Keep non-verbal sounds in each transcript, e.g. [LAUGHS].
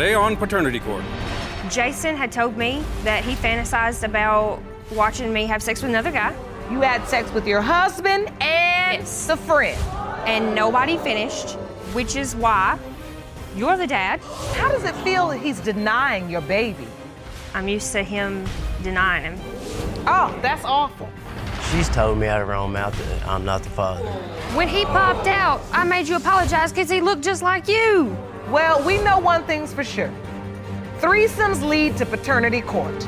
Today on Paternity Court. Jason had told me that he fantasized about watching me have sex with another guy. You had sex with your husband and Yes. the friend. And nobody finished, which is why you're the dad. How does it feel that he's denying your baby? I'm used to him denying him. Oh, that's awful. She's told me out of her own mouth that I'm not the father. When he popped out, I made you apologize because he looked just like you. Well, we know one thing's for sure. Threesomes lead to paternity court.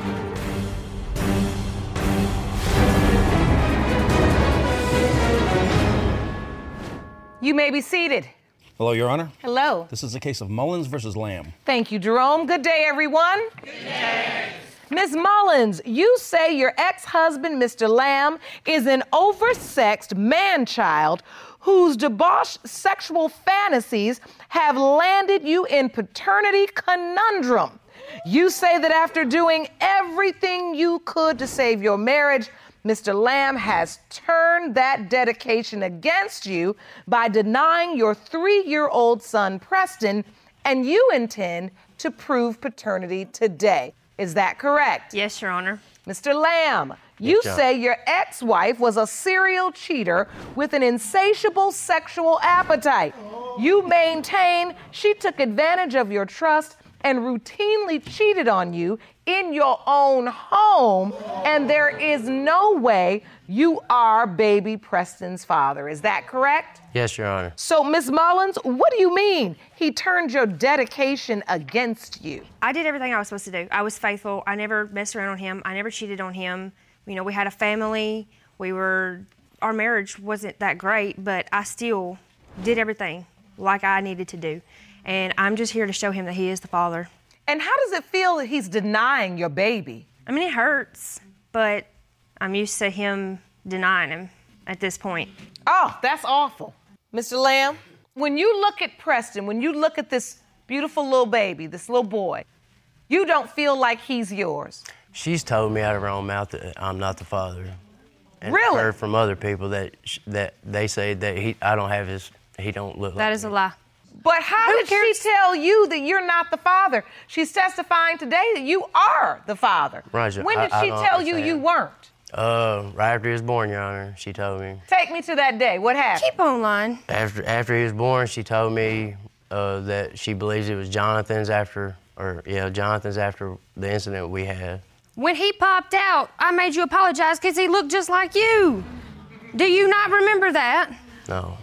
You may be seated. Hello, Your Honor. Hello. This is a case of Mullins versus Lamb. Thank you, Jerome. Good day, everyone. Good day. Ms. Mullins, you say your ex husband, Mr. Lamb, is an oversexed man child whose debauched sexual fantasies have landed you in paternity conundrum. You say that after doing everything you could to save your marriage, Mr. Lamb has turned that dedication against you by denying your three year old son, Preston, and you intend to prove paternity today. Is that correct? Yes, Your Honor. Mr. Lamb, you job. say your ex wife was a serial cheater with an insatiable sexual appetite. You maintain she took advantage of your trust and routinely cheated on you in your own home, and there is no way you are baby Preston's father. Is that correct? Yes, Your Honor. So, Ms. Mullins, what do you mean he turned your dedication against you? I did everything I was supposed to do. I was faithful. I never messed around on him. I never cheated on him. You know, we had a family. We were, our marriage wasn't that great, but I still did everything like I needed to do. And I'm just here to show him that he is the father. And how does it feel that he's denying your baby? I mean, it hurts, but I'm used to him denying him at this point. Oh, that's awful. Mr. Lamb, when you look at Preston, when you look at this beautiful little baby, this little boy, you don't feel like he's yours. She's told me out of her own mouth that I'm not the father. And Really? I've heard from other people that sh- that they say that he I don't have his he don't look like That is a lie. But how Who did cares? she tell you that you're not the father? She's testifying today that you are the father. Roger, When did I she don't tell you you weren't? Uh, right after he was born, Your Honor, she told me. Take me to that day. What happened? Keep on lying. After after he was born, she told me uh, that she believes it was Jonathan's after, or yeah, Jonathan's after the incident we had. When he popped out, I made you apologize because he looked just like you. Do you not remember that? No,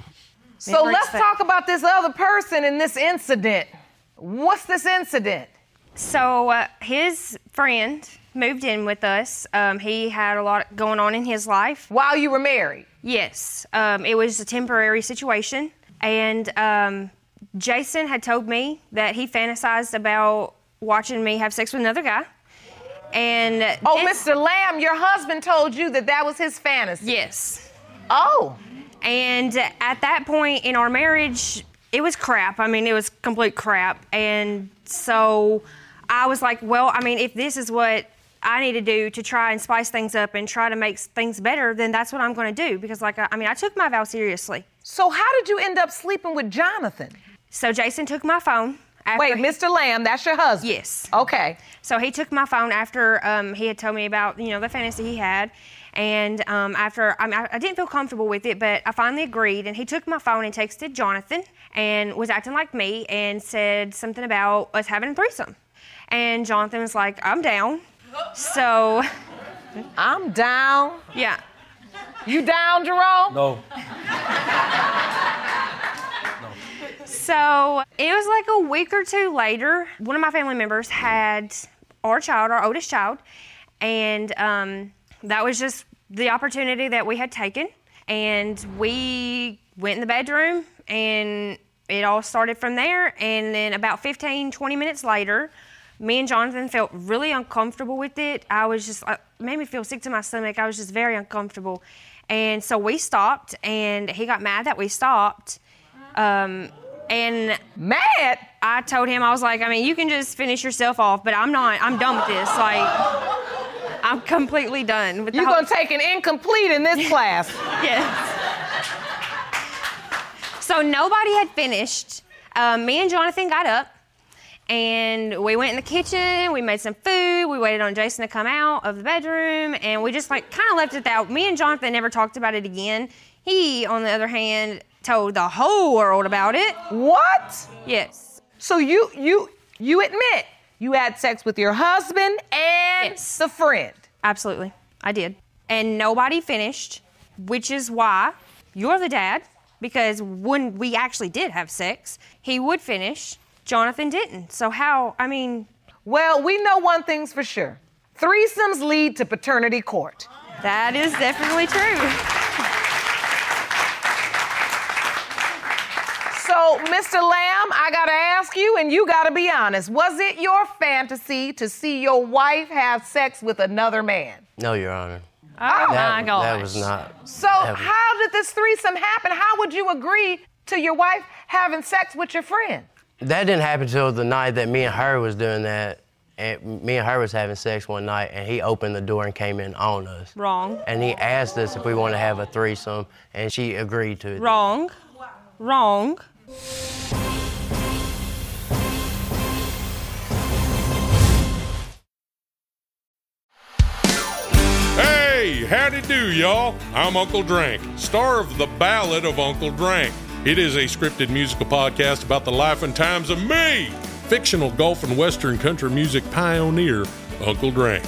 So It let's looks talk about this other person in this incident. What's this incident? So uh, his friend moved in with us. Um, he had a lot going on in his life. While you were married. Yes, um, it was a temporary situation, and um, Jason had told me that he fantasized about watching me have sex with another guy. And Oh, this- Mr. Lamb, your husband told you that that was his fantasy. yes, Oh, And at that point in our marriage, it was crap. I mean, it was complete crap. And so I was like, well, I mean, if this is what I need to do to try and spice things up and try to make things better, then that's what I'm going to do. Because, like, I I mean, I took my vow seriously. so how did you end up sleeping with Jonathan? So Jason took my phone. After Wait, he- Mr. Lamb, that's your husband? Yes. Okay. So he took my phone after um, he had told me about you know the fantasy he had, and um, after I, mean, I, I didn't feel comfortable with it, but I finally agreed. And he took my phone and texted Jonathan and was acting like me and said something about us having a threesome. And Jonathan was like, "I'm down." So I'm down. yeah, You down, Jerome? No. [LAUGHS] So it was like a week or two later. One of my family members had our child, our oldest child, and um, that was just the opportunity that we had taken, and we went in the bedroom, and it all started from there. And then about 15, 20 minutes later, me and Jonathan felt really uncomfortable with it. I was just, uh, it made me feel sick to my stomach. I was just very uncomfortable. And so we stopped, and he got mad that we stopped. Um, and Mad? I told him, I was like, I mean, you can just finish yourself off, but I'm not, I'm done with this. Like, I'm completely done with You're gonna take an incomplete in this [LAUGHS] class? Yes. So nobody had finished. Um, me and Jonathan got up and we went in the kitchen. We made some food. We waited on Jason to come out of the bedroom and we just like kind of left it that. Me and Jonathan never talked about it again. He, on the other hand, told the whole world about it. What? Yes. So you you you admit you had sex with your husband and Yes. the friend. Absolutely. I did. And nobody finished, which is why you're the dad, because when we actually did have sex, he would finish. Jonathan didn't. So, how, I mean, Well, we know one thing's for sure. Threesomes lead to paternity court. that is definitely true. [LAUGHS] So, Mr. Lamb, I gotta ask you, and you gotta be honest. Was it your fantasy to see your wife have sex with another man? No, Your Honor. Oh, my That, gosh. that was not. So, ever. how did this threesome happen? How would you agree to your wife having sex with your friend? That didn't happen till the night that me and her was doing that. And me and her was having sex one night, and he opened the door and came in on us. Wrong. And he asked us if we want to have a threesome, and she agreed to it. Wrong. Wrong. Hey, howdy do, y'all. I'm Uncle Drank, star of The Ballad of Uncle Drank. It is a scripted musical podcast about the life and times of me, fictional golf and western country music pioneer, Uncle Drank.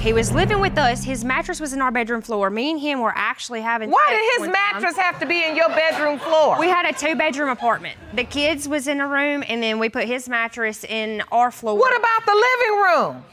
He was living with us. His mattress was in our bedroom floor. Me and him were actually having Why did his one time. mattress have to be in your bedroom floor? We had a two bedroom apartment. The kids was in a room and then we put his mattress in our floor. What about the living room?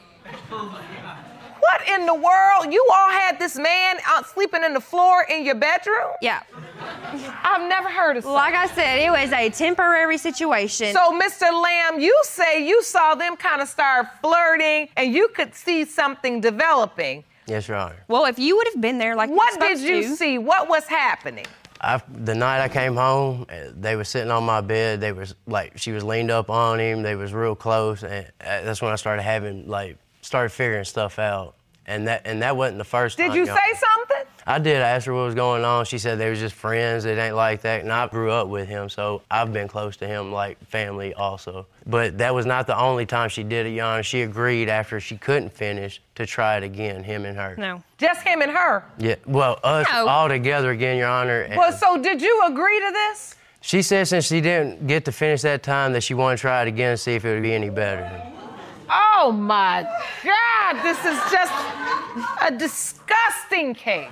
What in the world? You all had this man uh, sleeping in the floor in your bedroom? Yeah. I've never heard of Like I said, it was a temporary situation. So, Mr. Lamb, you say you saw them kind of start flirting and you could see something developing. Yes, Your Honor. well, if you would have been there like What did you to, see? What was happening? I, the night I came home, uh, they were sitting on my bed. They was like, she was leaned up on him. They was real close, and uh, that's when I started having like, started figuring stuff out. And that, and that wasn't the first Did time. you Your say something? I did. I asked her what was going on. She said they was just friends. It ain't like that. And I grew up with him, so I've been close to him like family also. But that was not the only time she did it, Your Honor. She agreed after she couldn't finish to try it again, him and her. No. Just him and her. Yeah. Well, us No. all together again, Your Honor. Well, so did you agree to this? She said since she didn't get to finish that time that she wanted to try it again and see if it would be any better. Oh my God, this is just a disgusting case.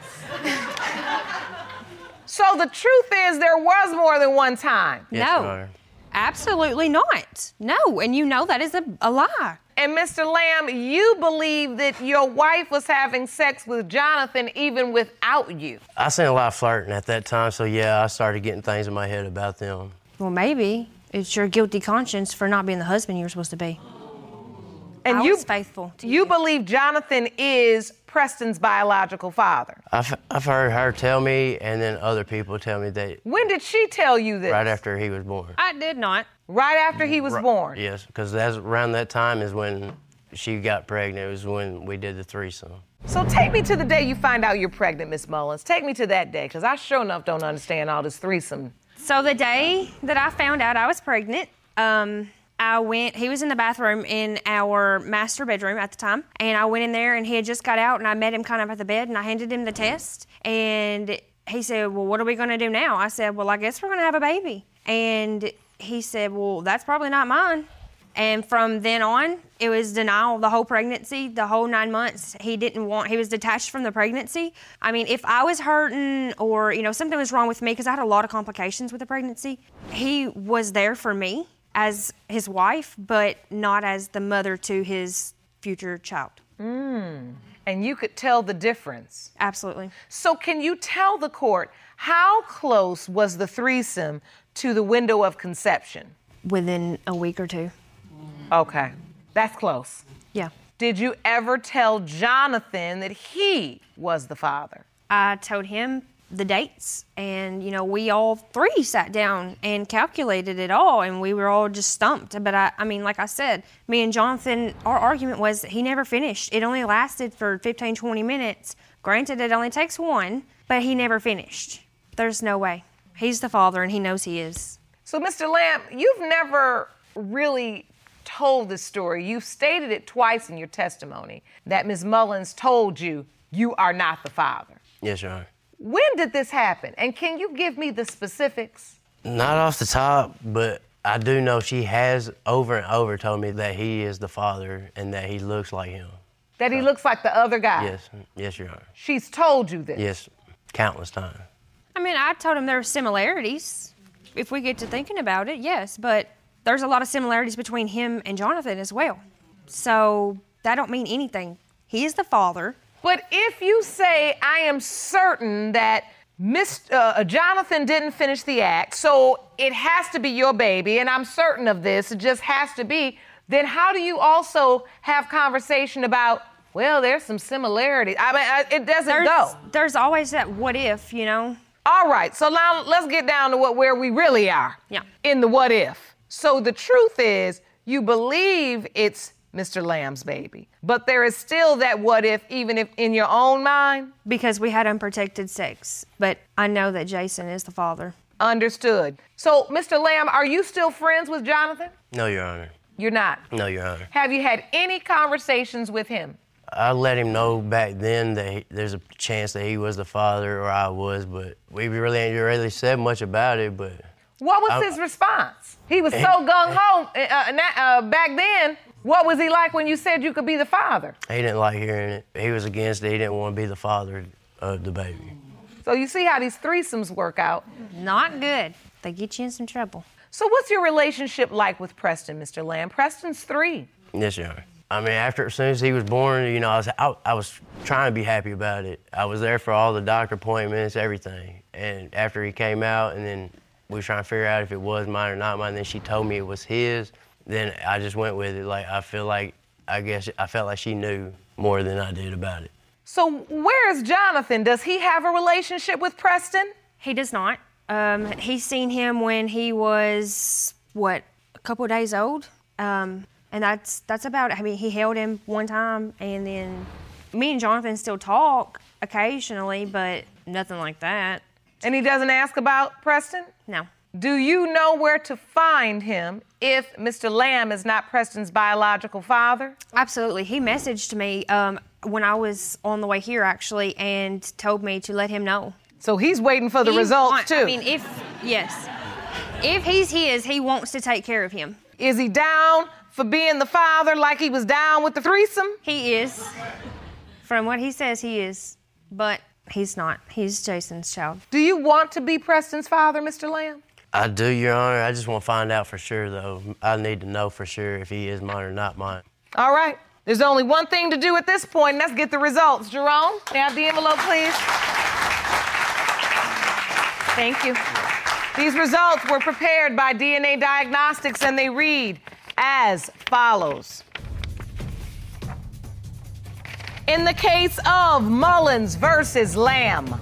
So the truth is, there was more than one time. Yes, no. Your Absolutely not. No. And you know that is a, a lie. And Mr. Lamb, you believe that your wife was having sex with Jonathan even without you. I seen a lot of flirting at that time, so yeah, I started getting things in my head about them. Well, maybe it's your guilty conscience for not being the husband you were supposed to be. And I you was faithful to you you. believe Jonathan is Preston's biological father. I've, I've heard her tell me, and then other people tell me that When did she tell you this? right after he was born. I did not. Right after he was born. Yes, because that's around that time is when she got pregnant. It was when we did the threesome. So take me to the day you find out you're pregnant, Miss Mullins. Take me to that day, because I sure enough don't understand all this threesome. So the day that I found out I was pregnant, um, I went. He was in the bathroom in our master bedroom at the time, and I went in there, and he had just got out, and I met him kind of at the bed, and I handed him the test, and he said, "Well, what are we going to do now?" I said, "Well, I guess we're going to have a baby," and he said, "Well, that's probably not mine." And from then on, it was denial the whole pregnancy, the whole nine months. He didn't want, he was detached from the pregnancy. I mean, if I was hurting or, you know, something was wrong with me, because I had a lot of complications with the pregnancy, he was there for me as his wife, but not as the mother to his future child. Mm. And you could tell the difference. Absolutely. So, can you tell the court how close was the threesome to the window of conception? Within a week or two. Okay, that's close. Yeah. Did you ever tell Jonathan that he was the father? I told him the dates, and you know, we all three sat down and calculated it all, and we were all just stumped. But I, I mean, like I said, me and Jonathan, our argument was he never finished. It only lasted for 15, 20 minutes. Granted, it only takes one, but he never finished. There's no way. He's the father, and he knows he is. So, Mr. Lamb, you've never really told this story. You've stated it twice in your testimony that Ms. Mullins told you you are not the father. Yes, Your Honor. When did this happen? And can you give me the specifics? Not off the top, but I do know she has over and over told me that he is the father and that he looks like him. That he looks like the other guy? Yes, yes, Your Honor. She's told you this? Yes, countless times. I mean, I told him there were similarities. If we get to thinking about it, yes, but there's a lot of similarities between him and Jonathan as well. So that don't mean anything. He is the father. But if you say, I am certain that Miss, uh, Jonathan didn't finish the act, so it has to be your baby, and I'm certain of this, it just has to be, then how do you also have conversation about, well, there's some similarities? I mean, I, it doesn't There's, go. there's always that what if, you know? All right, so now let's get down to what where we really are. Yeah. In the what if. So the truth is, you believe it's Mr. Lamb's baby, but there is still that what if, even if in your own mind. Because we had unprotected sex. But I know that Jason is the father. Understood. So, Mr. Lamb, are you still friends with Jonathan? No, Your Honor. You're not. No, Your Honor. Have you had any conversations with him? I let him know back then that he, there's a chance that he was the father or I was, but we really ain't really said much about it. But What was I- his response? He was so [LAUGHS] gung ho uh, uh, uh, back then. What was he like when you said you could be the father? he didn't like hearing it. He was against it. He didn't want to be the father of the baby. So you see how these threesomes work out. Not good. They get you in some trouble. So what's your relationship like with Preston, Mr. Lamb? Preston's three. Yes, Your Honor. I mean, after as soon as he was born, you know, I was I, I was trying to be happy about it. I was there for all the doctor appointments, everything. And after he came out, and then we were trying to figure out if it was mine or not mine. Then she told me it was his. Then I just went with it. Like I feel like I guess I felt like she knew more than I did about it. So where is Jonathan? Does he have a relationship with Preston? He does not. Um, he's seen him when he was what a couple days old, um, and that's that's about it. I mean, he held him one time, and then me and Jonathan still talk occasionally, but nothing like that. And he doesn't ask about Preston? No. Do you know where to find him if Mr. Lamb is not Preston's biological father? Absolutely. He messaged me um, when I was on the way here, actually, and told me to let him know. So he's waiting for the He results want- too. I mean, if yes, if he's his, he wants to take care of him. is he down for being the father like he was down with the threesome? He is. From what he says, he is, but he's not. He's Jason's child. Do you want to be Preston's father, Mr. Lamb? I do, Your Honor. I just want to find out for sure, though. I need to know for sure if he is mine or not mine. All right. There's only one thing to do at this point, and that's get the results. Jerome, have the envelope, please? Thank you. These results were prepared by DNA Diagnostics, and they read as follows. In the case of Mullins versus Lamb,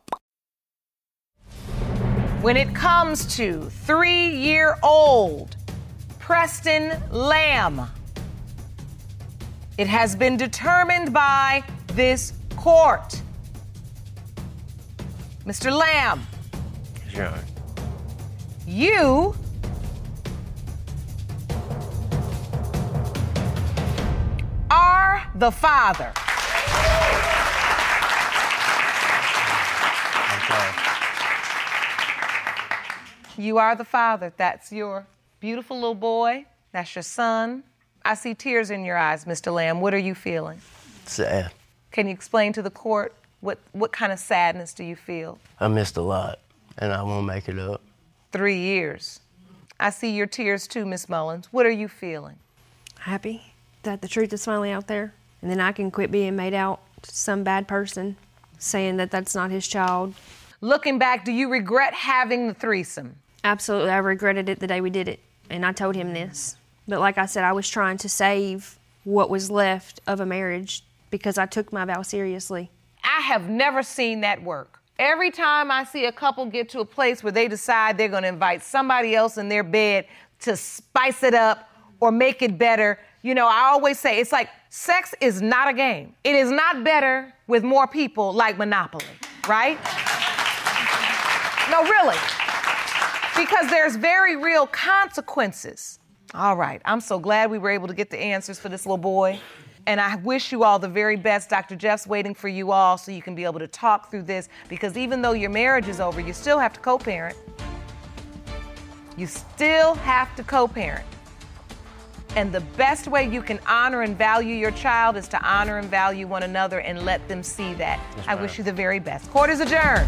When it comes to three year old Preston Lamb, it has been determined by this court. Mr. Lamb, Honor. you are the father. You are the father. That's your beautiful little boy. That's your son. I see tears in your eyes, Mr. Lamb. What are you feeling? Sad. Can you explain to the court what, what kind of sadness do you feel? I missed a lot, and I won't make it up. Three years. I see your tears too, Miss Mullins. What are you feeling? Happy that the truth is finally out there, and then I can quit being made out to some bad person saying that that's not his child. Looking back, do you regret having the threesome? Absolutely, I regretted it the day we did it, and I told him this. But like I said, I was trying to save what was left of a marriage because I took my vow seriously. I have never seen that work. Every time I see a couple get to a place where they decide they're going to invite somebody else in their bed to spice it up or make it better, you know, I always say it's like sex is not a game. It is not better with more people like Monopoly, right? No, really. Because there's very real consequences. All right, I'm so glad we were able to get the answers for this little boy. And I wish you all the very best. Dr. Jeff's waiting for you all so you can be able to talk through this because even though your marriage is over, you still have to co parent. You still have to co parent. And the best way you can honor and value your child is to honor and value one another and let them see that. I wish you the very best. Court is adjourned.